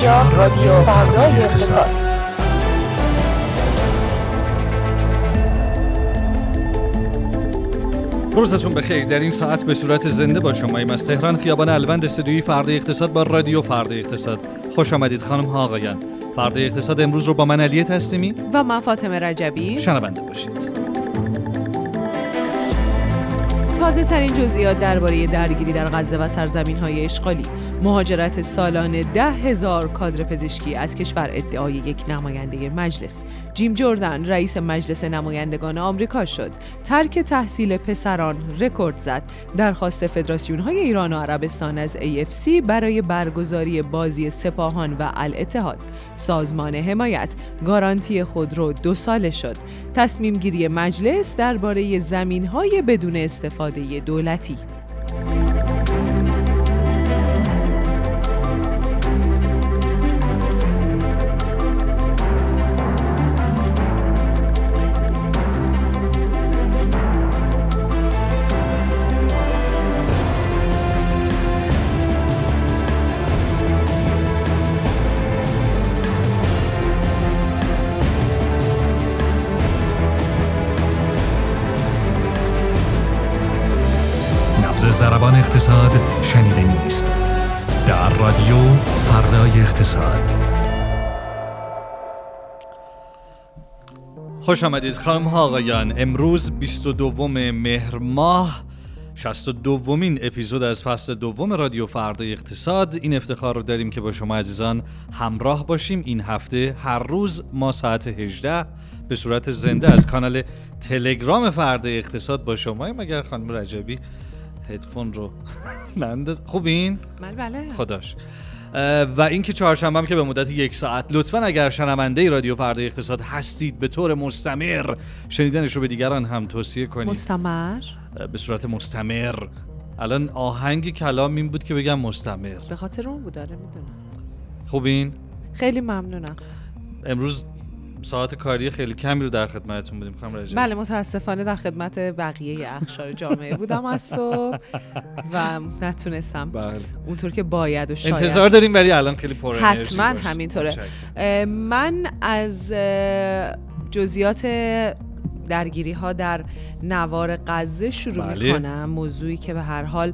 اینجا رادیو فردای اقتصاد. روزتون بخیر. در این ساعت به صورت زنده با شما ایم از تهران. خیابان الوند استودیوی فردا اقتصاد با رادیو فردا اقتصاد. خوش آمدید خانم ها آقایان. فردا اقتصاد امروز رو با من علی تسلیمی و من فاطمه رجبی. شنونده باشید. تازه ترین جزئیات درباره درگیری در غزه و سرزمین های اشغالی. مهاجرت سالانه ده هزار کادر پزشکی از کشور ادعای یک نماینده مجلس. جیم جوردن رئیس مجلس نمایندگان آمریکا شد. ترک تحصیل پسران رکورد زد. درخواست فدراسیون های ایران و عربستان از AFC برای برگزاری بازی سپاهان و الاتحاد. سازمان حمایت گارانتی خودرو دو ساله شد. تصمیم گیری مجلس درباره زمین های بدون استفاده دولتی. اقتصاد شنیده نیست. در رادیو فردای اقتصاد. خوش آمدید خانم ها آقایان. امروز 22 مهر ماه 62 دومین اپیزود از فصل دوم رادیو فردای اقتصاد. این افتخار رو داریم که با شما عزیزان همراه باشیم این هفته هر روز ما ساعت 18 به صورت زنده از کانال تلگرام فردای اقتصاد با شما مگر خانم رجبی هدفون رو ننداز. خوبین؟ من بله. خداش. و اینکه چهارشنبه هم که به مدت یک ساعت لطفا اگر شنونده رادیو فردای اقتصاد هستید به طور مستمر شنیدنش رو به دیگران هم توصیه کنید. مستمر؟ به صورت مستمر. الان آهنگ کلام این بود که بگم مستمر. به خاطر اون بود داره می‌دونم. خوبین؟ خیلی ممنونم. امروز ساعت کاری خیلی کمی رو در خدمتتون بودیم خانم رجبی بله متاسفانه در خدمت بقیه اقشار جامعه بودم از صبح و نتونستم بله. اونطور که باید و شاید. انتظار داریم ولی الان خیلی پر انرژی حتما. همینطوره. من از جزئیات درگیری ها در نوار غزه شروع بله. می‌کنم. موضوعی که به هر حال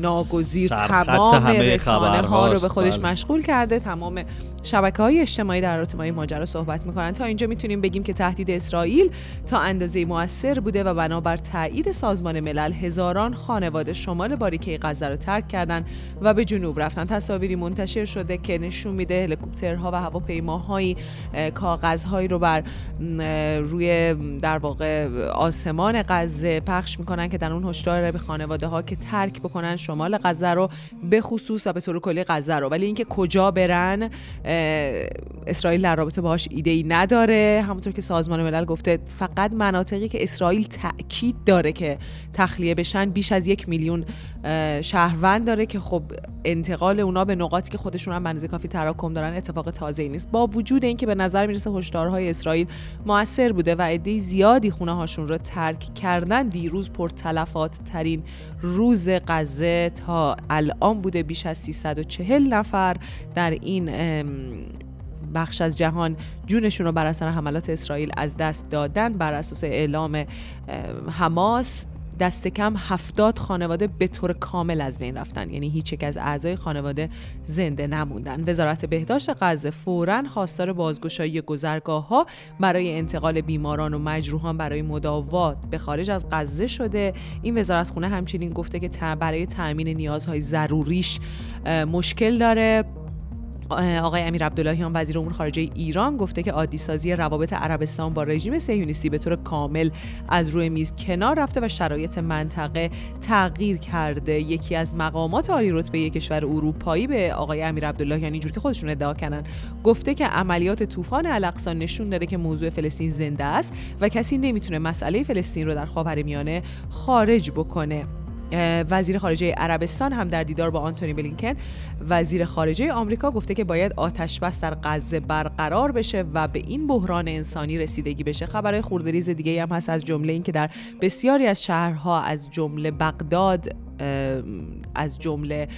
ناگزیر تمام رسانه ها رو. به خودش بله. مشغول کرده تمام شبکه های اجتماعی در رابطه با این ماجرا صحبت می‌کنن تا اینجا می‌تونیم بگیم که تهدید اسرائیل تا اندازه موثر بوده و بنابر تایید سازمان ملل هزاران خانواده شمال باریکه غزه رو ترک کردن و به جنوب رفتن تصاویری منتشر شده که نشون میده هلیکوپترها و هواپیماهایی اه، کاغذهایی رو بر روی در واقع آسمان غزه پخش می‌کنن که در اون هشدار به خانواده ها که ترک بکنن شمال غزه رو به خصوص و به طور کلی غزه رو. ولی اینکه کجا برن اسرائیل در رابطه باهاش ایده ای نداره. همونطور که سازمان ملل گفته فقط مناطقی که اسرائیل تاکید داره که تخلیه بشن بیش از یک میلیون شهروند داره که خب انتقال اونا به نقاطی که خودشون هم بنزه کافی تراکم دارن اتفاق تازه نیست. با وجود اینکه به نظر می‌رسه هشدارهای اسرائیل موثر بوده و عده زیادی خونه هاشون رو ترک کردن دیروز پرتلفات ترین روز غزه تا الان بوده. بیش از 340 نفر در این بخش از جهان جونشون رو بر اثر حملات اسرائیل از دست دادن بر اساس اعلام ام، حماس. دست کم هفتاد خانواده به طور کامل از بین رفتن. یعنی هیچ یک از اعضای خانواده زنده نموندن. وزارت بهداشت غزه فورا خواستار بازگشایی گذرگاه ها برای انتقال بیماران و مجروحان برای مداوات به خارج از غزه شده. این وزارتخونه همچنین گفته که برای تامین نیازهای ضروریش مشکل داره. آقای امیر عبداللهیان وزیر امور خارجه ایران گفته که عادی سازی روابط عربستان با رژیم صهیونیستی به طور کامل از روی میز کنار رفته و شرایط منطقه تغییر کرده. یکی از مقامات عالی رتبه کشور اروپایی به آقای امیر عبداللهیان اینجور که خودشون ادعا کردن گفته که عملیات طوفان الاقصا نشون داده که موضوع فلسطین زنده است و کسی نمی‌تونه مسئله فلسطین رو در خاورمیانه خارج بکنه. وزیر خارجه عربستان هم در دیدار با آنتونی بلینکن. وزیر خارجه آمریکا گفته که باید آتش بس در غزه برقرار بشه و به این بحران انسانی رسیدگی بشه. خبرهای خوردریز دیگه هم هست از جمله اینکه در بسیاری از شهرها از جمله بغداد از جمله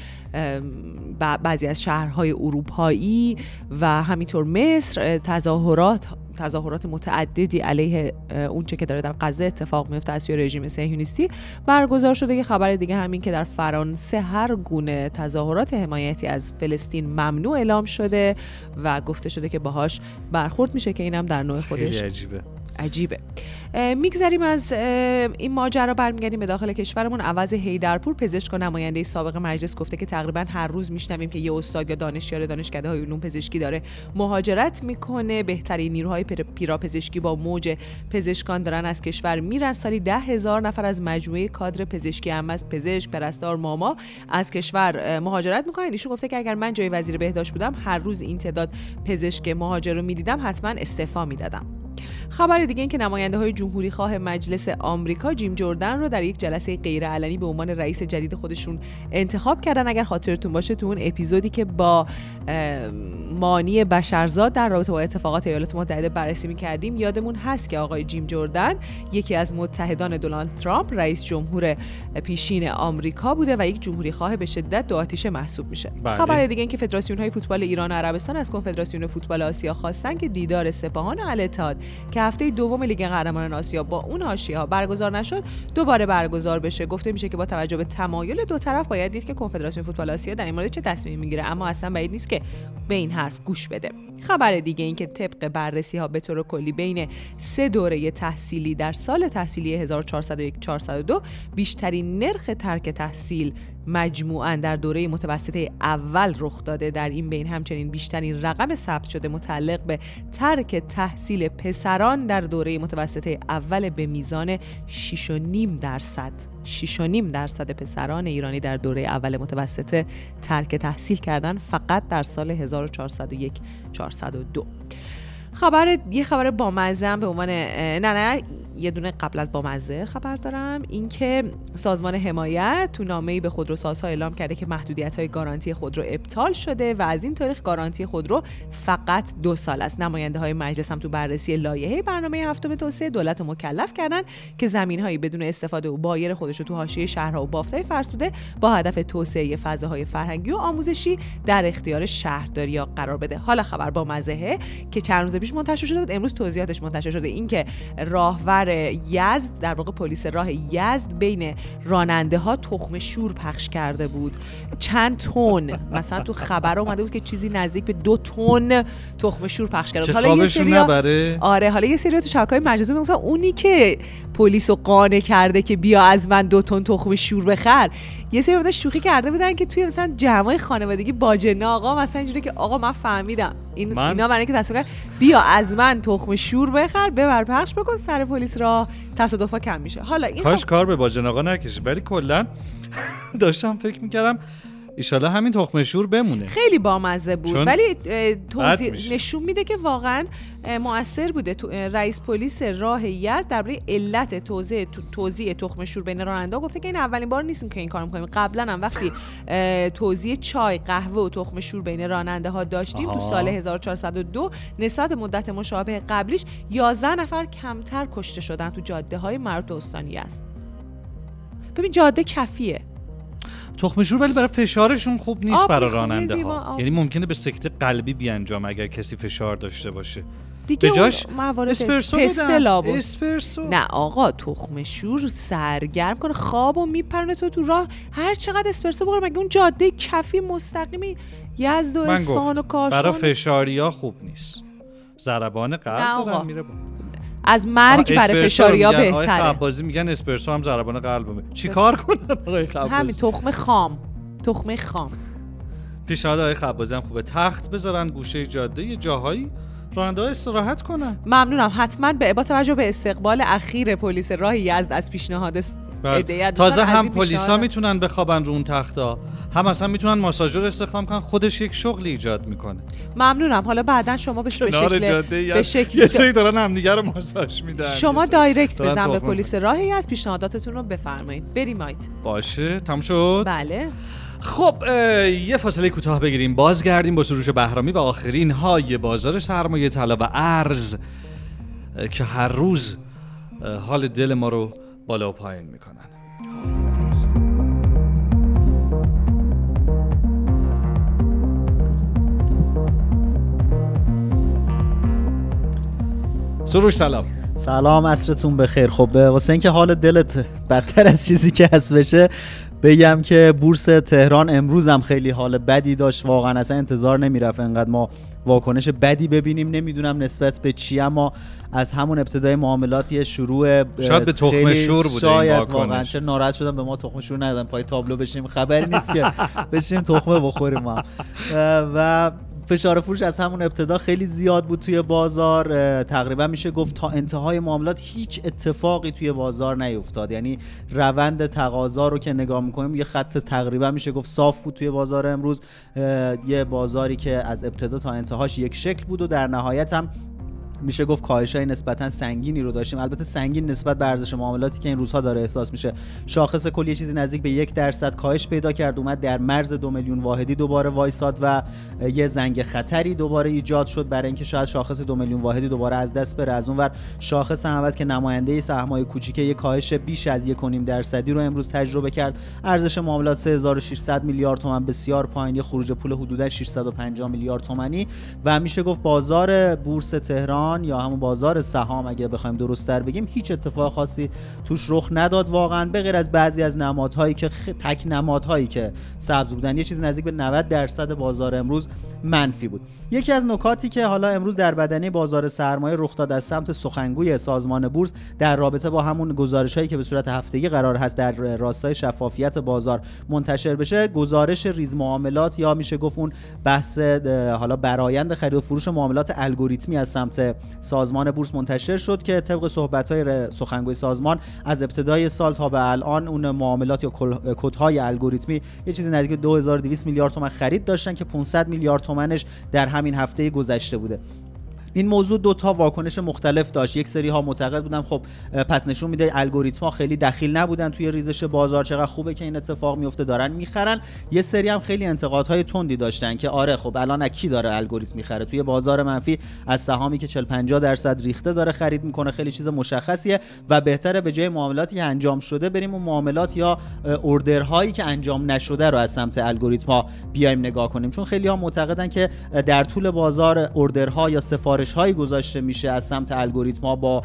بعضی از شهرهای اروپایی و همینطور مصر تظاهرات تظاهرات متعددی علیه اونچه که داره در غزه اتفاق میفته از سوی رژیم صهیونیستی. برگزار شده یه خبر دیگه همین که در فرانسه هر گونه تظاهرات حمایتی از فلسطین ممنوع اعلام شده و گفته شده که باهاش برخورد میشه که اینم در نوع خودش. عجیبه. میگذریم از این ماجرا برمیگردیم به داخل کشورمون. عوض هیدرپور پزشک و نماینده سابق مجلس گفته که تقریبا هر روز میشنویم که یه استاد یا دانشیار دانشکده های علوم پزشکی داره مهاجرت می‌کنه. بهترین نیروهای پزشکی با موج پزشکان دارن از کشور میرن. سالی ده هزار نفر از مجموعه کادر پزشکی هم از پزشک پرستار ماما از کشور مهاجرت می‌کنن. ایشون گفته که اگر من جای وزیر بهداشت بودم هر روز این تعداد پزشک مهاجر رو می‌دیدم حتما استعفا می‌دادم. خبر دیگه این که نماینده های جمهوری خواه مجلس آمریکا جیم جردن رو در یک جلسه غیرعلنی به عنوان رئیس جدید خودشون انتخاب کردن. اگر خاطرتون باشه تو اون اپیزودی که با مانی بشرزاد در رابطه با اتفاقات ایالات متحده بررسی می کردیم یادمون هست که آقای جیم جردن یکی از متحدان دونالد ترامپ رئیس جمهور پیشین آمریکا بوده و یک جمهوری خواه به شدت دو آتیشه محسوب میشه. بله. خبر دیگه این که فدراسیون های فوتبال ایران و عربستان از کنفدراسیون فوتبال آسیا خواستن که دیدار سپاهان الاتحاد که هفته دوم لیگ قهرمانان آسیا با اون ها برگزار نشد دوباره برگزار بشه. گفته میشه که با توجه به تمایل دو طرف باید دید که کنفدراسیون فوتبال آسیا در این مورد چه تصمیمی می‌گیره. اما اصلا بعید نیست که به این حرف گوش بده. خبر دیگه این که طبق بررسی ها به طور کلی بین سه دوره تحصیلی در سال تحصیلی 1401 402 بیشترین نرخ ترک تحصیل مجموعا در دوره متوسطه اول رخ داده. در این بین همچنین بیشترین رقم ثبت شده متعلق به ترک تحصیل پسران در دوره متوسطه اول به میزان 6.5 درصد. 6.5 درصد پسران ایرانی در دوره اول متوسطه ترک تحصیل کردن فقط در سال 1401 402 خبر یه خبر بامزه به عنوان نه نه. یه دونه قبل از بامزه خبر دارم. اینکه سازمان حمایت تو نامه‌ای به خودروسازها اعلام کرده که محدودیت های گارانتی خودرو ابطال شده و از این تاریخ گارانتی خودرو فقط دو سال است. نماینده های مجلس هم تو بررسی لایحه برنامه هفتم توسعه دولت رو مکلف کردن که زمین هایی بدون استفاده و بایر خودش رو تو حاشیه شهرها و بافتای فرسوده با هدف توسعه فضاهای فرهنگی و آموزشی در اختیار شهرداری قرار بده. حالا خبر با مزهه که چند روز پیش منتشر شده بود. امروز توضیحاتش منتشر شده. اینکه راهور یزد در واقع پلیس راه یزد بین راننده ها تخم شور پخش کرده بود. چند تن مثلا تو خبر اومده بود که چیزی نزدیک به دو تن تخم شور پخش کرده حالا یه سری آره حالا یه سری تو شبکه‌های مجازی می‌گفتن اونی که پلیس رو قانع کرده که بیا از من دو تن تخم شور بخر یه سری بودن شوخی کرده بودن که توی مثلا جمعای خانوادگی باجنه آقا مثلا اینجوری که آقا من فهمیدم. این من... اینا برای که تصمیم بیا از من تخم شور بخر ببر پخش بکن سر پلیس را تصادفا کم میشه. حالا این کاش خب... کار به باجن آقا نکشید ولی کلا داشتم فکر می‌کردم ایشالا همین تخم شور بمونه. خیلی بامزه بود. ولی توضیح نشون میده که واقعا موثر بوده. رئیس پلیس راه یزد درباره علت توزیع توزیع تخم شور بین راننده گفته که این اولین بار نیست که این کارو می‌کنیم قبلا هم وقتی توزیع چای قهوه و تخم شور بین راننده ها داشتیم تو سال 1402 نسبت مدت مشابه قبلیش 11 نفر کمتر کشته شدن تو جاده های مربوط استانی است. ببین جاده کفیه. تخم شور ولی برای فشارشون خوب نیست برای راننده ها. یعنی ممکنه به سکته قلبی بیانجام اگر کسی فشار داشته باشه. دیگه به جاش اسپرسو اسپرسو. نه آقا تخم شور سرگرم کنه خواب و میپرنه تو تو راه. هر چقدر اسپرسو بخوره مگه اون جاده کفی مستقیمی یزد و اصفهان و کاشان برای فشاریا خوب نیست. ضربان قلب میره از مرگ برای فشاریا بهتره آقای خبازی میگن اسپرسو هم ضربان قلبه چیکار کنن آقای خبازی؟ همین تخم خام. تخم خام. پیشنهاد آقای خبازی هم خوبه. تخت بذارن گوشه جاده یه جاهایی راننده استراحت کنن. ممنونم. حتما به با توجه به استقبال اخیر پلیس راه یزد از پیشنهاد. تازه هم پلیسا می‌تونن بخوابن رو اون تختا. هم اصلا می‌تونن ماساژور استخدام کنن. خودش یک شغلی ایجاد می‌کنه. ممنونم. حالا بعدا شما به شکل به شکل یه سری دارن همدیگه رو ماساژ میدن. شما دایرکت بزن به پلیس راهی از پیشنهاداتتون رو بفرمایید. بریم مایت باشه. تم شد. بله. خب یه فاصله کوتاه بگیریم. بازگردیم با سروش بهرامی و آخرین های بازار سرمایه طلا و ارز که هر روز حال دل ما رو بالا و پایین می‌کنن. سروش سلام. سلام عصرتون بخیر. خب واسه اینکه حال دلت بدتر از چیزی که هست بشه بگم که بورس تهران امروز هم خیلی حال بدی داشت. واقعا اصلا انتظار نمی‌رفت انقدر ما واکنش بدی ببینیم. نمی‌دونم نسبت به چی اما از همون ابتدای معاملات یه شروع شاید به تخم شور بوده شاید واقعا چه ناراحت شدم به ما تخم شور ندادن پای تابلو بشیم خبری نیست که. بشیم تخمه بخوریم ما. و فشار فروش از همون ابتدا خیلی زیاد بود توی بازار. تقریبا میشه گفت تا انتهای معاملات هیچ اتفاقی توی بازار نیفتاد. یعنی روند تقاضا رو که نگاه می‌کنیم یه خط تقریبا میشه گفت صاف بود توی بازار امروز. یه بازاری که از ابتدا تا انتهاش یک شکل بود و در نهایت هم میشه گفت کاهش های نسبتا سنگینی رو داشتیم. البته سنگین نسبت به ارزش معاملاتی که این روزها داره احساس میشه. شاخص کلی چیزی نزدیک به یک درصد کاهش پیدا کرد اومد در مرز دو میلیون واحدی دوباره وایساد و یه زنگ خطری دوباره ایجاد شد برای اینکه شاید شاخص دو میلیون واحدی دوباره از دست بره. از اونور شاخص هم که نماینده سهمای کوچیک یک کاهش بیش از یک درصدی رو امروز تجربه کرد. ارزش معاملات 3600 میلیارد تومان بسیار پایین. خروج پول حدودا 650 میلیارد تومانی و میشه گفت بازار بورس تهران یا همون بازار سهام اگه بخوایم درست در بگیم هیچ اتفاق خاصی توش رخ نداد واقعا به غیر از بعضی از نمادهایی که. تک نمادهایی که سبز بودن یه چیز نزدیک به 90 درصد بازار امروز منفی بود. یکی از نکاتی که حالا امروز در بدنه بازار سرمایه رخ داد از سمت سخنگوی سازمان بورس در رابطه با همون گزارش هایی که به صورت هفتگی قرار هست در راستای شفافیت بازار منتشر بشه گزارش ریز معاملات یا میشه گفت اون بحث حالا برایند خرید و فروش معاملات الگوریتمی از سمت سازمان بورس منتشر شد که طبق صحبت های سخنگوی سازمان از ابتدای سال تا به الان اون معاملات یا کدهای الگوریتمی یه چیزی نزدیک 2200 میلیارد تومان خرید داشتن که 500 میلیارد تومنش در همین هفته گذشته بوده. این موضوع دو تا واکنش مختلف داشت. یک سری ها معتقد بودن خب پس نشون میده الگوریتما خیلی دخیل نبودن توی ریزش بازار. چقدر خوبه که این اتفاق میفته دارن می‌خرن. یه سری هم خیلی انتقادهای تندی داشتن که آره خب الان کی داره الگوریتم می‌خره؟ توی بازار منفی از سهامی که 40 50 درصد ریخته داره خرید می‌کنه. خیلی چیز مشخصیه و بهتره به جای معاملاتی که انجام شده بریم اون معاملات یا اوردرهایی که انجام نشده رو از سمت الگوریتما بیایم نگاه کنیم. چون خیلی ها معتقدن که در طول بازار اوردرها یا سفارش گزارش هایی گذاشته میشه از سمت الگوریتم ها با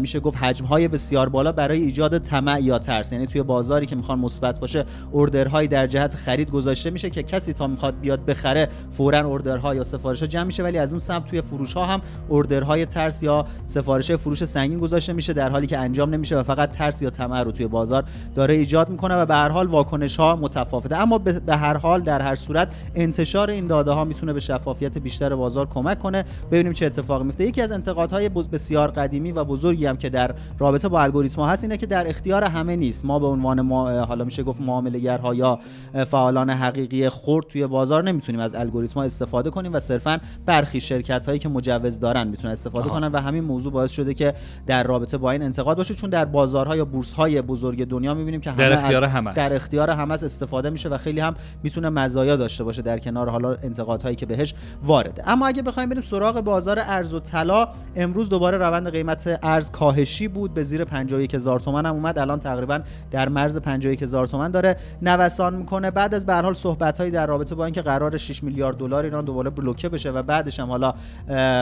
میشه گفت حجم های بسیار بالا برای ایجاد طمع یا ترس. یعنی توی بازاری که می‌خوان مثبت باشه اوردرهایی در جهت خرید گذاشته میشه که کسی تا می‌خواد بیاد بخره فورا اوردرها یا سفارش ها جمع میشه. ولی از اون سمت توی فروش ها هم اوردرهای ترس یا سفارش فروش سنگین گذاشته میشه در حالی که انجام نمیشه و فقط ترس یا طمع رو توی بازار داره ایجاد می‌کنه و به هر حال واکنش ها متفاوته. اما به هر حال در هر صورت انتشار این داده ها می‌تونه به شفافیت بیشتر بازار کمک کنه. ببینیم چه اتفاقی میفته. یکی از انتقادهای بسیار قدیمی و بزرگی هم که در رابطه با الگوریتم هست اینه که در اختیار همه نیست. ما به عنوان ما حالا میشه گفت معامله‌گرها یا فعالان حقیقی خرد توی بازار نمی‌تونیم از الگوریتم استفاده کنیم و صرفا برخی شرکت هایی که مجوز دارن می‌تونن استفاده کنن و همین موضوع باعث شده که در رابطه با این انتقاد باشه. چون در بازارها یا بورس های بزرگ دنیا می‌بینیم که همه در اختیار همه در اختیار همه استفاده میشه و خیلی هم می‌تونه مزایا داشته باشه در کنار حالا انتقادهایی که بهش وارده. اما اگه بخوایم بریم سراغ بازار ارز و طلا. امروز دوباره روند قیمت ارز کاهشی بود. به زیر 51 هزار تومان هم اومد. الان تقریبا در مرز 51 هزار تومان داره نوسان می‌کنه. بعد از به حال صحبت هایی در رابطه با اینکه قرار 6 میلیارد دلار ایران دوباره بلوکه بشه و بعدش هم حالا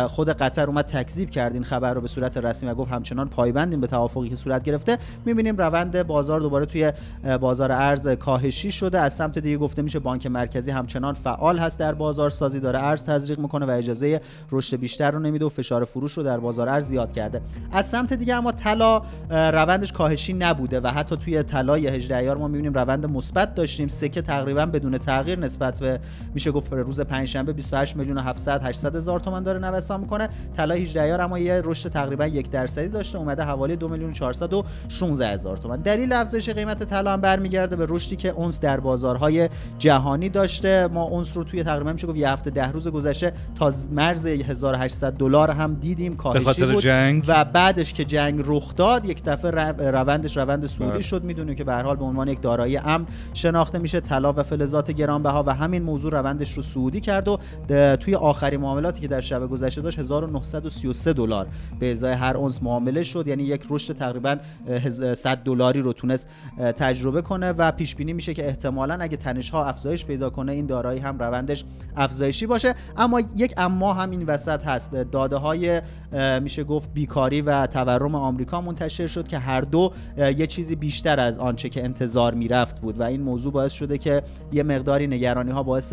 خود قطر اومد تکذیب کرد این خبر رو به صورت رسمی و گفت همچنان پایبندیم به توافقی که صورت گرفته. می‌بینیم روند بازار دوباره توی بازار ارز کاهشی شده. از سمت دیگه گفته میشه بانک مرکزی همچنان فعال هست در بازار سازی داره ارز تزریق می‌کنه و اجازه رشد بیشتر رو نمیده و فشار فروش رو در بازار ارز زیاد کرده. از سمت دیگه اما طلا روندش کاهشی نبوده و حتی توی طلای 18 ایار ما می‌بینیم روند مثبت داشتیم. سکه تقریبا بدون تغییر نسبت به میشه گفت روز پنجشنبه 28 میلیون و 700 800 هزار تومان داره نوسان می‌کنه. طلای 18 ایار اما یه رشد تقریبا یک درصدی داشته اومده حوالی 2 میلیون 416 هزار تومان. دلیل افزایش قیمت طلا هم برمیگرده به رشدی که اونس در بازارهای جهانی داشته. ما اونس رو توی تقریبا میشه گفت یه هفته ده روز گذشته تا مرز 1800 دلار هم دیدیم کاهشی بود. جنگ. و بعدش که جنگ رخ داد یک دفعه روندش روند سعودی بله. شد می‌دونیم که به هر حال به عنوان یک دارایی امن شناخته میشه. طلا و فلزات گرانبها و همین موضوع روندش رو سعودی کرد و توی آخرین معاملاتی که در شب گذشته داشت 1933 دلار به ازای هر اونس معامله شد. یعنی یک رشد تقریبا 100 دلاری رو تونست تجربه کنه و پیش بینی میشه که احتمالا اگه تنش ها افزایش پیدا کنه این دارایی هم روندش افزایشی باشه. اما یک اما هم این وسط هست. از داده های میشه گفت بیکاری و تورم آمریکا منتشر شد که هر دو یه چیزی بیشتر از آنچه که انتظار می‌رفت بود و این موضوع باعث شده که یه مقداری نگرانی ها باعث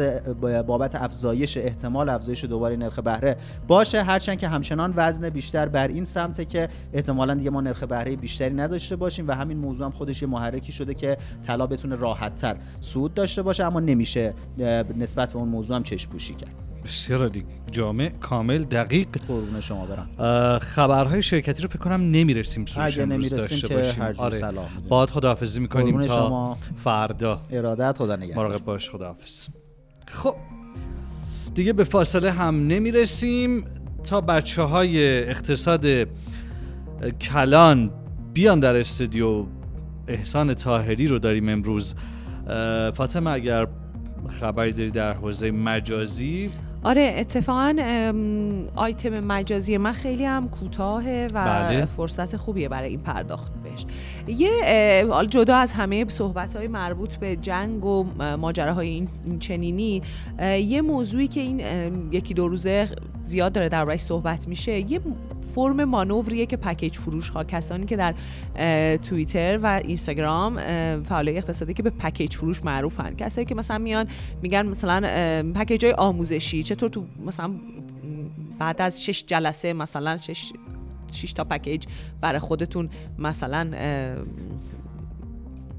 بابت افزایش احتمال افزایش دوباره نرخ بهره باشه. هرچند که همچنان وزن بیشتر بر این سمته که احتمالا دیگه ما نرخ بهره بیشتری نداشته باشیم و همین موضوع هم خودش یه محرکی شده که طلا بتونه راحت تر سود داشته باشه اما نمیشه نسبت به اون موضوع هم چشم پوشی کرد. بسیار عالی. جامع کامل دقیق. قربون شما برم. خبرهای شرکتی رو فکر کنم نمی‌رسیم سوش امروز نمی‌رسیم داشته که باشیم. هر آره. سلام. باید خداحافظی می‌کنیم تا شما. فردا. ارادت خدا نگهدار. مراقب باش خداحافظ. خب. دیگه به فاصله هم نمی‌رسیم. تا بچه های اقتصاد کلان بیان در استودیو احسان تاهری رو داریم امروز. فاطمه اگر خبری داری در حوزه مجازی؟ آره اتفاقا آیتم مجازی من خیلی هم کوتاهه و بله. فرصت خوبیه برای این پرداخت بهش یه جدا از همه صحبت های مربوط به جنگ و اه، ماجراهای این چنینی یه موضوعی که این یکی دو روزه زیاد داره دربارش صحبت میشه یه فرم مانوریه که پکیج فروش ها کسانی که در توییتر و اینستاگرام فعالای اقتصادی که به پکیج فروش معروفن. کسایی که مثلا میان میگن مثلا پکیج های آموزشی چطور تو مثلا بعد از شش جلسه مثلا شش شش تا پکیج برای خودتون مثلا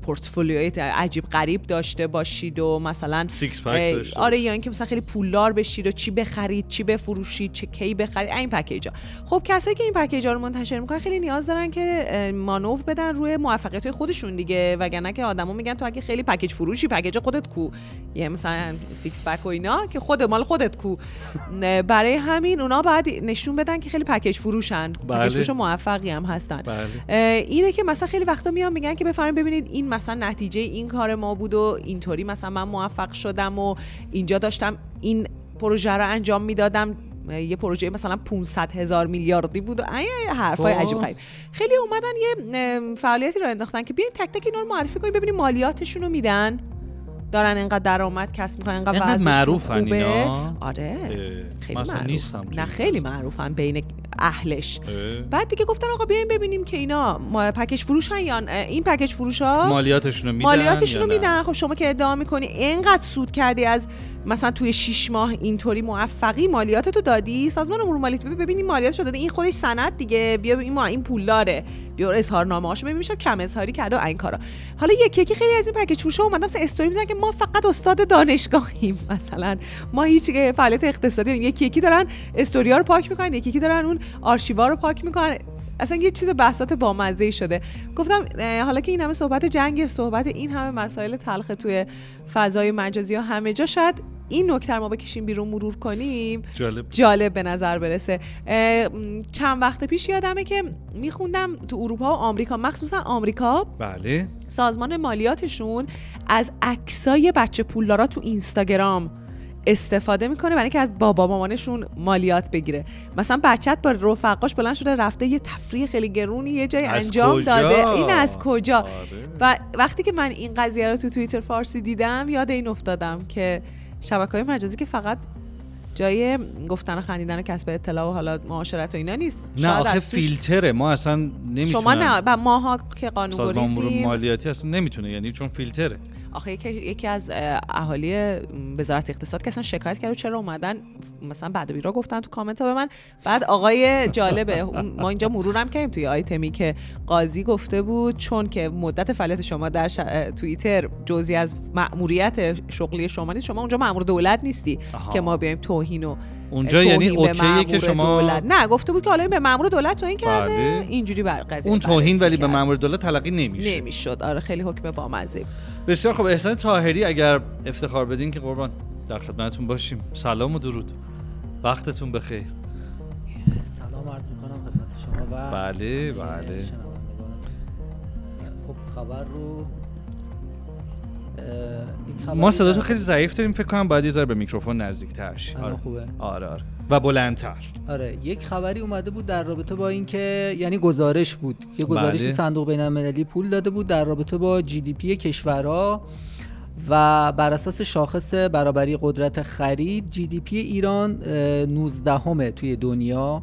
پورتفولیوی عجیب غریب داشته باشید و مثلا six pack داشته آره. یا اینکه مثلا خیلی پولدار بشید و چی بخرید چی بفروشید چه کی بخرید این پکیجا خب کسایی که این پکیجا رو منتشر می‌کنن خیلی نیاز دارن که مانور بدن روی موفقیت خودشون دیگه وگرنه که آدما میگن تو اگه خیلی پکیج فروشی پکیج خودت کو. یه مثلا six pack و اینا که خود مال خودت کو. برای همین اونا باید نشون بدن که خیلی پکیج فروشن. بله. پکیج فروش موفقی هم هستن. بله. اینه که مثلا خیلی وقتا میان میگن که بفرمایید ببینید این مثلا نتیجه این کار ما بود و اینطوری مثلا من موفق شدم و اینجا داشتم این پروژه رو انجام می‌دادم یه پروژه مثلا 500 هزار میلیاردی بود و این حرفای خب. عجیب غریب خیلی اومدن یه فعالیتی رو انداختن که بیاین تک تک اینا رو معرفی کنیم ببینیم مالیاتشون رو میدن دارن اینقدر درآمد کسب می‌کنن اینقدر اینقدر معروفن خوبه. اینا؟ آره خیلی معروف. نیستم نه خیلی. معروفن بین اهلش اه. بعد دیگه گفتن آقا بیاین ببینیم که اینا ما پکیج فروشن یا. این پکیج فروش ها مالیاتشون رو میدن مالیاتشون یا رو؟ میدن خب شما که ادعا می‌کنی اینقدر سود کردی از مثلا توی 6 ماه اینطوری موفقی مالیاتتو دادی سازمان امور مالیات ببین ببین این مالیاتشو داده این خودش سند دیگه بیا این ما این پول داره بیا اظهارنامه هاشو ببین شاید کم اظهاری کرده و این کارا حالا یکی یکی خیلی از این پکیج فروشا اومدن مثلا استوری می‌زنن که ما فقط استاد دانشگاهیم مثلا ما هیچ فعالیت اقتصادی نداریم. یکی یکی دارن استوریا رو پاک می‌کنن یکی یکی دارن اون آرشیوا رو پاک می‌کنن. اصلا یه چیز بساط بامزه شده. گفتم حالا که این همه صحبت جنگ صحبت این همه مسائل تلخ توی فضای مجازی ها همه جا شاید این نکته رو ما بکشیم بیرون مرور کنیم. جالب. جالب به نظر برسه. چند وقت پیش یادمه که میخوندم تو اروپا و آمریکا. مخصوصا آمریکا. بله. سازمان مالیاتشون از عکسای بچه پولدارا تو اینستاگرام استفاده می‌کنه برای اینکه از بابا مامانشون مالیات بگیره. مثلا بچت با رفقاش بلند شده رفته یه تفریح خیلی گرونی یه جای انجام کجا؟ داده. این از کجا؟ آره. و وقتی که من این قضیه رو تو توییتر فارسی دیدم یاد این افتادم که شبکه های مجازی که فقط جای گفتن و خندیدن و کسب اطلاع و حالا معاشرت و اینا نیست. نه آخه فیلتره. ما اصلا نمی‌تونیم شما نه و ماها که قانون سازمان مالیاتی اصلا نمی‌تونه یعنی چون فیلتره. آخه یکی, یکی از اه، اهالی وزارت اقتصاد که اصلا شکایت کرد چرا اومدن مثلا بعد بیرا گفتن تو کامنت ها به من بعد آقای جالبه ما اینجا مرورم کردیم توی آیتمی که قاضی گفته بود چون که مدت فعالیت شما در ش... توییتر جزئی از مأموریت شغلی شما نیست شما اونجا مأمور دولت نیستی آها. که ما بیایم توهین و اونجا یعنی اوکیه که شما دولت. نه گفته بود که حالا این به مأمور دولت توهین کرده بله. اینجوری بر قضیه اون توهین ولی به. مامور دولت تلقی نمیشه نمی‌شد آره خیلی حکم بامزه. بسیار خب احسان طاهری اگر افتخار بدین که قربان در خدمتتون باشیم سلام و درود وقتتون بخیر سلام عرض می‌کنم خدمت شما و بله بله. خب خبر رو این ما رو صداتو در- خیلی ضعیف داریم فکر کنم باید یه ذره به میکروفون نزدیک‌تر شی آره. خوبه. آره آره. و بلندتر. آره یک خبری اومده بود در رابطه با اینکه یعنی گزارش بود. یه گزارشی بله. صندوق بین المللی پول داده بود در رابطه با GDP کشورها و بر اساس شاخص برابری قدرت خرید GDP ایران 19 همه توی دنیا.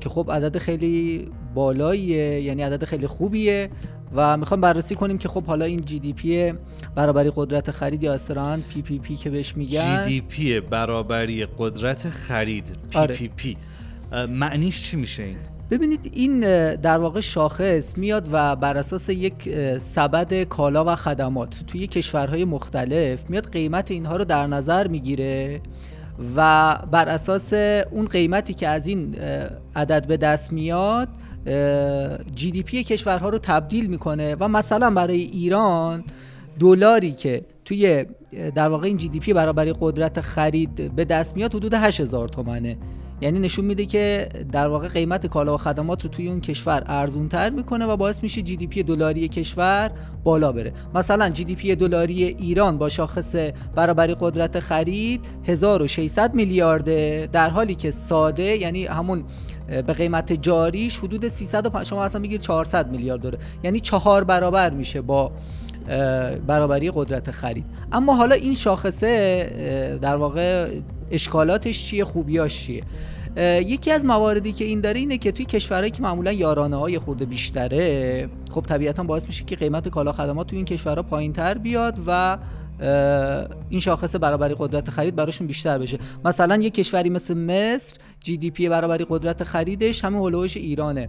که خب عدد خیلی بالاییه یعنی عدد خیلی خوبیه. و می‌خوام بررسی کنیم که خب حالا این GDP برابری قدرت خرید یا اصطلاحاً PPP که بهش میگن؟ GD P برابری قدرت خرید P آره. PP معنیش چی میشه این؟ ببینید این در واقع شاخص میاد و بر اساس یک سبد کالا و خدمات توی کشورهای مختلف میاد قیمت اینها رو در نظر می‌گیره و بر اساس اون قیمتی که از این عدد به دست میاد GDP کشورها رو تبدیل می‌کنه و مثلا برای ایران دلاری که توی در واقع این GDP برابری قدرت خرید به دست میاد حدود 8000 تومنه. یعنی نشون میده که در واقع قیمت کالا و خدمات رو توی اون کشور ارزون تر می‌کنه و باعث میشه GDP دلاری کشور بالا بره. مثلا GDP دلاری ایران با شاخص برابری قدرت خرید 1600 میلیارده در حالی که ساده یعنی همون به قیمت جاریش حدود 300 شما اصلا میگیر 400 میلیارد داره. یعنی چهار برابر میشه با برابری قدرت خرید. اما حالا این شاخصه در واقع اشکالاتش چیه خوبیاش چیه؟ یکی از مواردی که این داره اینه که توی کشورهایی که معمولا یارانه های خورده بیشتره خب طبیعتا باعث میشه که قیمت کالا خدمات توی این کشورها پایین تر بیاد و این شاخص برابری قدرت خرید براشون بیشتر بشه. مثلا یک کشوری مثل مصر GDP برابری قدرت خریدش هم حول و حوش ایرانه.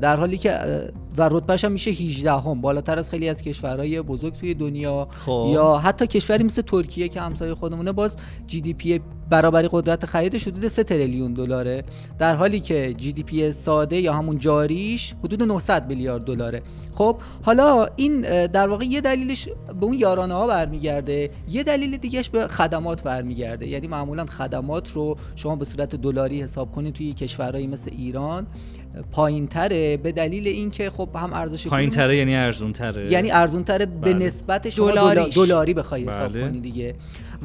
در حالی که و رتبهش هم میشه 18 هم بالاتر از خیلی از کشورهای بزرگ توی دنیا. خب. یا حتی کشوری مثل ترکیه که همسایه خودمونه باز GDP برابری قدرت خریدش حدود 3 تریلیون دلاره. در حالی که GDP ساده یا همون جاریش حدود 900 میلیارد دلاره. خب حالا این در واقع یه دلیلش به اون یارانه ها برمیگرده یه دلیل دیگهش به خدمات برمیگرده. یعنی معمولا خدمات رو شما به صورت دلاری حساب کنید توی کشورهایی مثل ایران پایین تره به دلیل اینکه خب هم ارزش پایین تره یعنی ارزون تره یعنی ارزون تره به بله. نسبت شما. دلاری بخوای حساب بله. کنی دیگه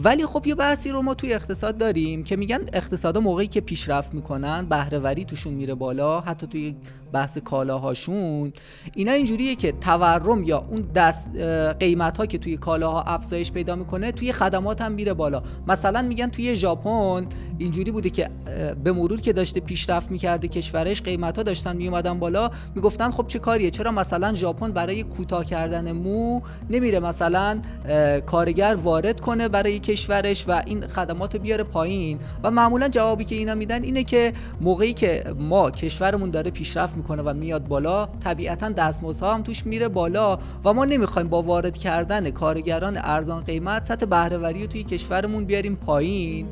ولی خب یه بحثی رو ما توی اقتصاد داریم که میگن اقتصادا موقعی که پیشرفت می‌کنن بهره وری توشون میره بالا حتی توی بحث کالاهاشون اینا اینجوریه که تورم یا اون دست قیمت ها که توی کالاها افزایش پیدا می‌کنه توی خدمات هم میره بالا. مثلا میگن توی ژاپن اینجوری بوده که به مرور که داشته پیشرفت می‌کرده کشورش قیمت ها داشتن میومدن بالا. می‌گفتن خب چه کاریه؟ چرا مثلا ژاپن برای کوتاه کردن مو نمیره مثلا کارگر وارد کنه برای کشورش و این خدمات بیاره پایین؟ و معمولا جوابی که اینا میدن اینه که موقعی که ما کشورمون داره پیشرفت می‌کنه و میاد بالا طبیعتا دستمزدها هم توش میره بالا و ما نمی‌خوایم با وارد کردن کارگران ارزان قیمت سطح بهرهوری رو توی کشورمون بیاریم پایین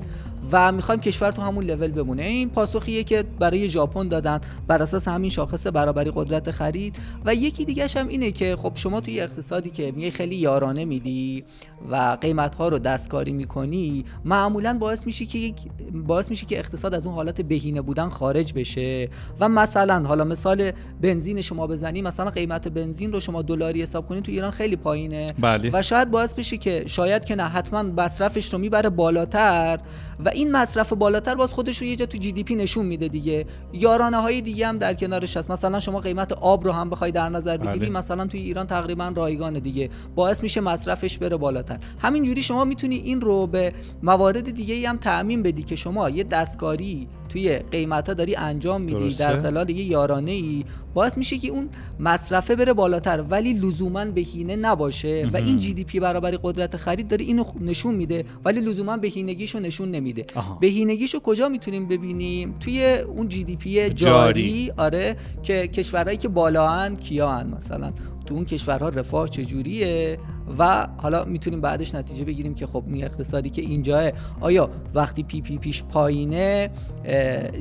و می‌خوایم کشور تو همون لول بمونه. این پاسخیه که برای ژاپن دادن بر اساس همین شاخص برابری قدرت خرید. و یکی دیگه هم اینه که خب شما توی اقتصادی که میای خیلی یارانه میدی و قیمت ها رو دستکاری می‌کنی معمولا باعث میشه که باعث میشه که اقتصاد از اون حالت بهینه بودن خارج بشه. و مثلا حالا مثال بنزین شما بزنی مثلا قیمت بنزین رو شما دلاری حساب کنید تو ایران خیلی پایینه. بله. و شاید باعث بشه که شاید که نه حتما مصرفش رو می‌بره بالاتر. و این مصرف بالاتر باز خودش رو یه جا تو جی دی پی نشون میده دیگه. یارانه های دیگه هم در کنارش هست. مثلا شما قیمت آب رو هم بخوای در نظر بگیری بله. مثلا توی ایران تقریبا رایگان دیگه. باعث میشه مصرفش بره بالاتر. همینجوری شما می‌تونی این رو به موارد دیگه هم تعمین بدی که شما یه دستکاری توی قیمت ها داری انجام میدی درسته. در خلال یه یارانه ای باعث میشه که اون مصرفه بره بالاتر ولی لزوما بهینه نباشه و این جی دی پی برابری قدرت خرید داره اینو نشون میده ولی لزوما بهینگیشو نشون نمیده. بهینگیشو کجا می‌تونیم ببینیم توی اون جی دی پی جاری, جاری. آره که کشورهایی که بالاهن کیان مثلا تو اون کشورها رفاه چجوریه و حالا می‌تونیم بعدش نتیجه بگیریم که خب این اقتصادی که اینجاه آیا وقتی PPP ش پایینه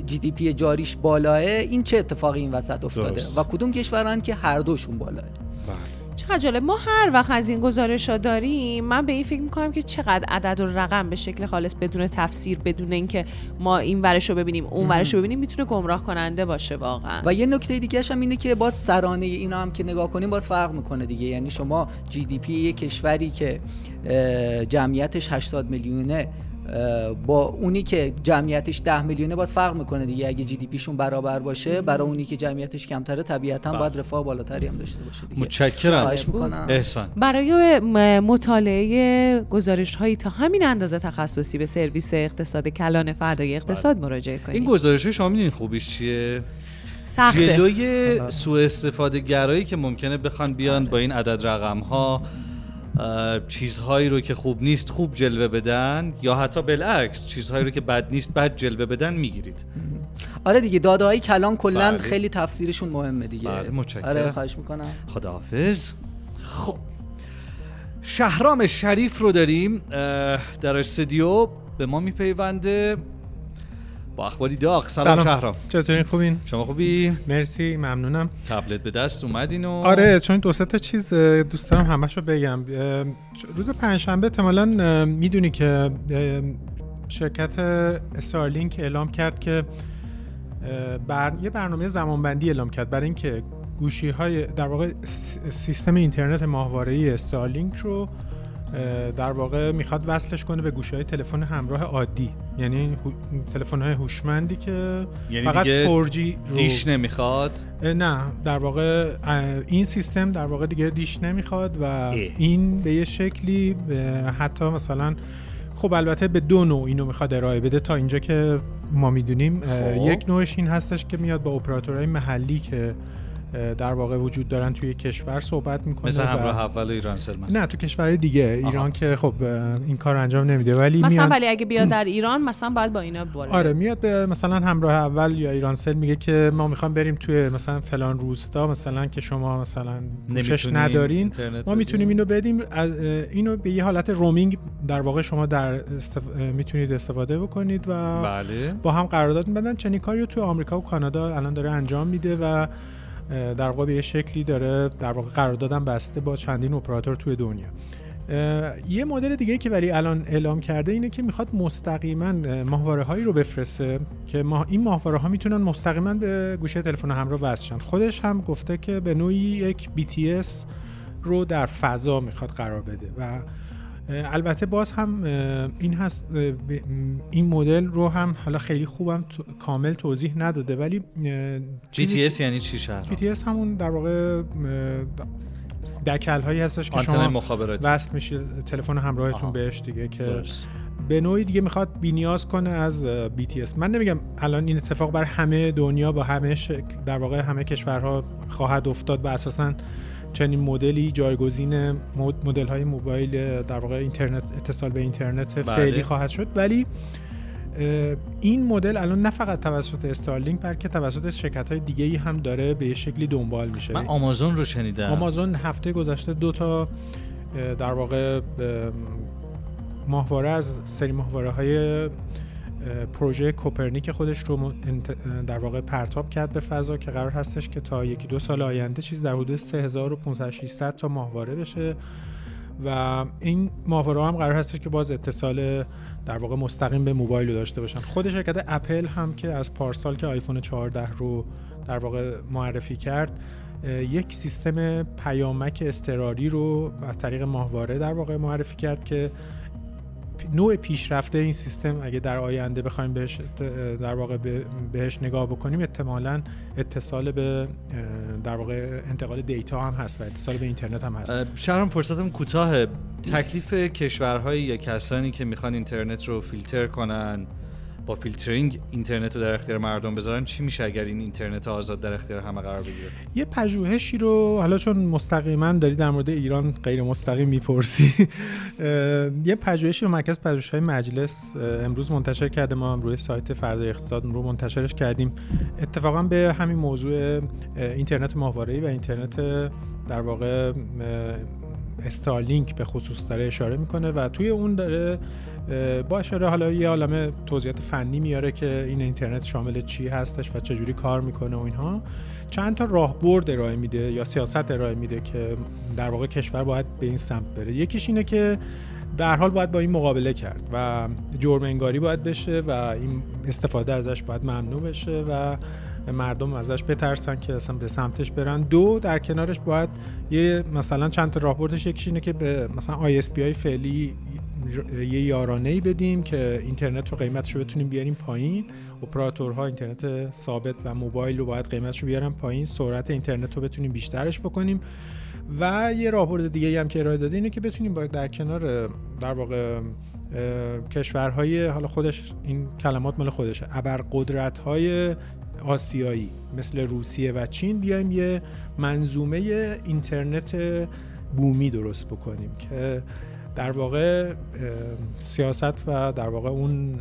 GDP جاریش بالاه این چه اتفاقی این وسط افتاده درست. و کدوم کشورن که هر دوشون بالاه بله. چقدر جالب. ما هر وقت از این گزارش ها داریم من به این فکر می‌کنم که چقدر عدد و رقم به شکل خالص بدون تفسیر بدون اینکه ما این ورش رو ببینیم اون ورش رو ببینیم می‌تونه گمراه کننده باشه واقعا. و یه نکته دیگه هم اینه که باز سرانه اینا هم که نگاه کنیم باز فرق می‌کنه دیگه. یعنی شما جی دی پی یه کشوری که جمعیتش 80 میلیونه با اونی که جمعیتش ده میلیونه باز فرق می‌کنه دیگه. اگه جی دی پیشون برابر باشه برای اونی که جمعیتش کمتره طبیعتا باید رفاه بالاتری هم داشته باشه دیگه. متشکرم. خواهش می‌کنم. احسان. برای مطالعه گزارش هایی تا همین اندازه تخصصی به سرویس اقتصاد کلان فردای اقتصاد مراجعه این کنید گزارش شما می‌دونین خوبیش چیه؟ سخته. جلوی سوء استفاده گرایی که ممکنه بخوان بیان با این عدد رقم ها چیزهایی رو که خوب نیست خوب جلوه بدن یا حتی بالعکس چیزهایی رو که بد نیست بد جلوه بدن می‌گیرید. آره دیگه داده کلان کلا بله. خیلی تفسیرشون مهمه دیگه. بله، متشکرم. آره خواهش می‌کنم. خداحافظ. خب شهرام شریف رو داریم. در استودیو به ما میپیونده. با اخباری داغ. سلام سلام. شهرام. چطورین؟ خوبین؟ شما خوبی؟ مرسی ممنونم. تبلت به دست اومدین و آره چون دو سه تا چیز دوست دارم همشو بگم. روز پنجشنبه احتمالاً می‌دونی که شرکت استارلینک اعلام کرد که بر... یه برنامه زمانبندی اعلام کرد برای اینکه گوشی های در واقع سیستم اینترنت ماهواره‌ای استارلینک رو در واقع می‌خواد وصلش کنه به گوشی های تلفن همراه عادی. یعنی تلفن های هوشمندی که یعنی فقط دیگه 4G رو دیش نمی‌خواد؟ نه در واقع این سیستم در واقع دیگه دیش نمی‌خواد و این به یه شکلی حتی مثلا خب البته به دو نوع اینو می‌خواد ارائه بده تا اینجا که ما می‌دونیم. خب. یک نوعش این هستش که میاد با اپراتورهای محلی که در واقع وجود دارن توی کشور صحبت می‌کنه مثل و- همراه اول و ایرانسل مثلا نه تو کشورهای دیگه. آها. ایران که خب این کار انجام نمیده ولی مثلا ولی اگه بیاد در ایران مثلا باید با اینا وارد آره میاد به مثلا همراه اول یا ایرانسل میگه که ما می‌خوام بریم توی مثلا فلان روستا مثلا که شما مثلا پوشش ندارین. ما؟ می‌تونیم اینو بدیم. از- اینو به یه حالت رومینگ در واقع شما در استف... می‌تونید استفاده بکنید و بله. با هم قرارداد میبندن. چنین کاری رو توی آمریکا و کانادا الان داره انجام میده و در واقع یه شکلی داره در واقع قراردادم بسته با چندین اپراتور توی دنیا. یه مدل دیگه که ولی الان اعلام کرده اینه که می‌خواد مستقیما ماهواره هایی رو بفرسته که ما این ماهواره ها می‌تونن مستقیما به گوشه تلفن همراه وصل خودش هم گفته که به نوعی یک BTS رو در فضا می‌خواد قرار بده و البته باز هم این هست این مدل رو هم حالا خیلی خوبم کامل توضیح نداده ولی BTS یعنی چی شهرام BTS همون در واقع دکل هایی هستش که شما مخابراتی وصل میشه تلفن همراهتون آها. بهش دیگه که درست. به نوعی دیگه می‌خواد بینیاز کنه از BTS من نمیگم الان این اتفاق بر همه دنیا با همه شکل در واقع همه کشورها خواهد افتاد و اساسا چنین مدلی جایگزین مدل های موبایل در واقع اینترنت اتصال به اینترنت بله. فعلی خواهد شد. ولی این مدل الان نه فقط توسط استارلینک بلکه توسط شرکت های دیگه ای هم داره به یه شکلی دنبال میشه. من آمازون رو شنیدم. آمازون هفته گذشته دو تا در واقع اه، ماهواره از سری ماهواره های پروژه کوپرنیک خودش رو در واقع پرتاب کرد به فضا که قرار هستش که تا یکی دو سال آینده چیز در حدود 3500 600 تا ماهواره بشه. و این ماهواره هم قرار هستش که باز اتصال در واقع مستقیم به موبایل رو داشته باشن. خود شرکت اپل هم که از پارسال که آیفون 14 رو در واقع معرفی کرد یک سیستم پیامک اضطراری رو از طریق ماهواره در واقع معرفی کرد که نوع پیشرفته این سیستم اگه در آینده بخوایم بهش در واقع به- بهش نگاه بکنیم احتمالاً اتصال به در واقع انتقال دیتا هم هست و اتصال به اینترنت هم هست. شهرام فرصتم کوتاه تکلیف کشورهایی یا کسانی که می‌خوان اینترنت رو فیلتر کنن با فیلترینگ اینترنت رو در اختیار مردم بذارن چی میشه اگر این اینترنت آزاد در اختیار همه قرار بگیره؟ یه پژوهشی رو حالا چون مستقیما داری در مورد ایران غیر مستقیم می‌پرسی یه پژوهشی رو مرکز پژوهش های مجلس امروز منتشر کرده. ما روی سایت فردا اقتصاد رو منتشرش کردیم. اتفاقا به همین موضوع اینترنت ماهواره‌ای و اینترنت در واقع استارلینک به خصوص داره اشاره می‌کنه و توی اون داره با اشاره حالا یه عالمه توضیحات فنی میاره که این اینترنت شامل چی هستش و چجوری کار می‌کنه و اینها. چند تا راهبرد ارائه میده یا سیاست ارائه میده که در واقع کشور باید به این سمت بره. یکیش اینه که هر حال باید با این مقابله کرد و جرم انگاری باید بشه و این استفاده ازش باید ممنوع بشه و مردم ازش بترسن که اصلا به سمتش برن. دو در کنارش باید یه مثلا چند تا راهبردش. یکیش اینه که به مثلا ISP های فعلی یه یارانه ای بدیم که اینترنت رو قیمتش رو بتونیم بیاریم پایین. اپراتورها اینترنت ثابت و موبایل رو باید قیمتش رو بیارن پایین. سرعت اینترنت رو بتونیم بیشترش بکنیم. و یه راهبرد دیگه هم که ارائه داده اینه که بتونیم باید در کنار در واقع کشورهای حالا خودش این کلمات مال خودشه ابر قدرت های آسیایی مثل روسیه و چین بیایم یه منظومه اینترنت بومی درست بکنیم که در واقع سیاست و در واقع اون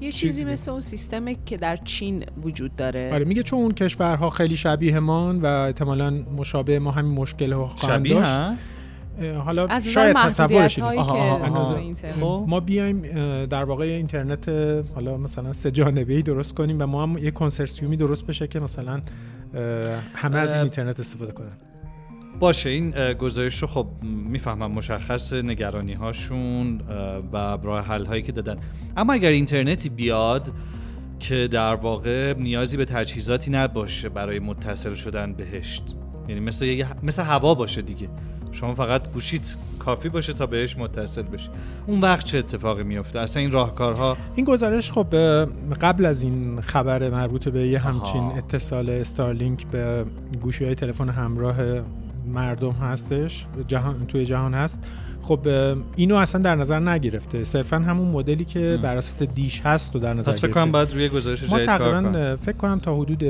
یه چیزی مثل اون سیستم که در چین وجود داره. آره میگه چون اون کشورها خیلی شبیه مان و احتمالا مشابه ما همین مشکل ها خواهند داشت. حالا از شاید تصورش که خب. ما بیایم در واقع اینترنت حالا مثلا سه جانبه ای درست کنیم و ما هم یه کنسرسیومی درست بشه که مثلا همه از این اینترنت استفاده کنن. باشه این گزارش رو خب می‌فهمم مشخص نگرانی هاشون و راه حل هایی که دادن. اما اگر اینترنتی بیاد که در واقع نیازی به تجهیزاتی نباشه برای متصل شدن بهشت یعنی مثل مثل هوا باشه دیگه. شما فقط گوشیت کافی باشه تا بهش متصل بشی. اون وقت چه اتفاقی میفته اصلا این راهکارها این گزارش خب قبل از این خبر مربوط به یه همچین اتصال استارلینک به گوشی های تلفن همراه مردم هستش جهان توی جهان هست. خب اینو اصلا در نظر نگرفته. صرفا همون مدلی که بر اساس دیش هست و در نظر فکر کنم بعد روی گزارش جدید کار فکر کنم تا حدود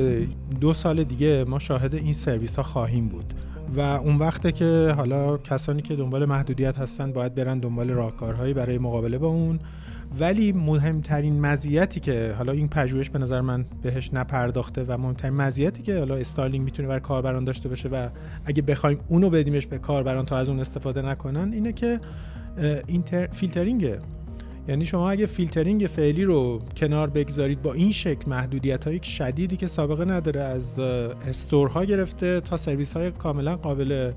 دو سال دیگه ما شاهد این سرویس ها خواهیم بود. و اون وقته که حالا کسانی که دنبال محدودیت هستن باید برن دنبال راهکارهایی برای مقابله با اون. ولی مهمترین مزیتی که حالا این پژوهش به نظر من بهش نپرداخته و مهمترین مزیتی که حالا Starlink می‌تونه برای کاربران داشته باشه و اگه بخوایم اونو بدیمش به کاربران تا از اون استفاده نکنن اینه که آنتی فیلترینگه یعنی شما اگه فیلترینگ فعلی رو کنار بگذارید با این شکل محدودیت های شدیدی که سابقه نداره از store ها گرفته تا سرویس های کاملا قابل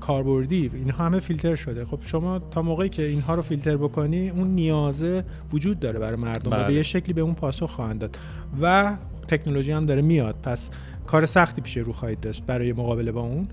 کاربردی اینها همه فیلتر شده. خب شما تا موقعی که اینها رو فیلتر بکنی اون نیازه وجود داره برای مردم و به بله. یه شکلی به اون پاسخ خواهند داد. و تکنولوژی هم داره میاد. پس کار سختی پیش رو خواهید داشت برای مقابله با اون.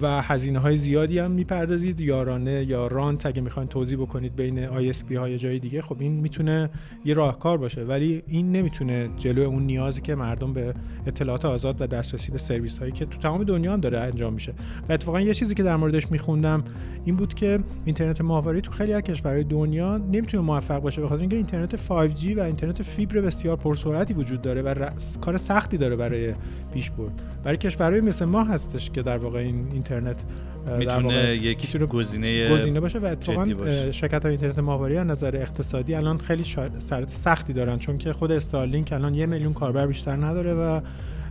و هزینه های زیادی هم می‌پردازید. یارانه یا رانت اگه می‌خواین توضیح بکنید بین پی های جای دیگه خب این می‌تونه یه راهکار باشه. ولی این نمی‌تونه جلو اون نیازی که مردم به اطلاعات آزاد و دسترسی به سرویس هایی که تو تمام دنیا هم داره انجام میشه. و اتفاقا یه چیزی که در موردش میخوندم این بود که اینترنت ماهواره تو خیلی از کشورهای دنیا نمی‌تونه موفق باشه بخاطر اینکه اینترنت 5G و اینترنت فیبر بسیار پرسرعتی وجود داره و کار سختی داره برای پیش برد. برای کشورهای مثل ما هستش که در واقع این اینترنت می‌تونه یک گزینه گزینه باشه و اتفاقا شرکت های اینترنت ماهواره از نظر اقتصادی الان خیلی شرط سختی دارن چون که خود استارلینک الان یه میلیون کاربر بیشتر نداره و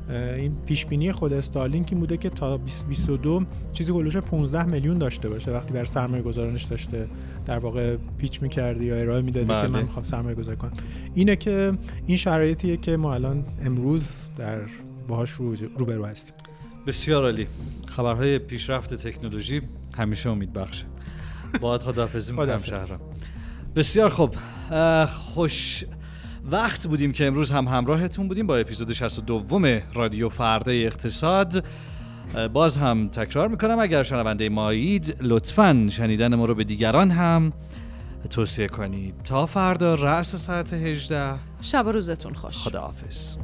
این پیش بینی خود استارلینک این بوده که تا 2022 چیزی هولوش 15 میلیون داشته باشه. وقتی بر سرمایه گذارانش داشته در واقع پیچ می‌کردی یا ارائه می‌دادی که من بله. می‌خوام سرمایه گذاری کنم. اینه که این شرایطیه که ما الان امروز در باهاش روبرو هستیم. بسیار عالی. خبرهای پیشرفت تکنولوژی همیشه امید بخشه باید خداحافظی می‌کنم شهرام. بسیار خوب. خوش وقت بودیم که امروز هم همراهتون بودیم با اپیزود 62 رادیو فردا اقتصاد. باز هم تکرار می‌کنم اگر شنونده مایید لطفا شنیدن ما رو به دیگران هم توصیه کنید. تا فردا رأس ساعت 18 شب روزتون خوش. خداحافظ.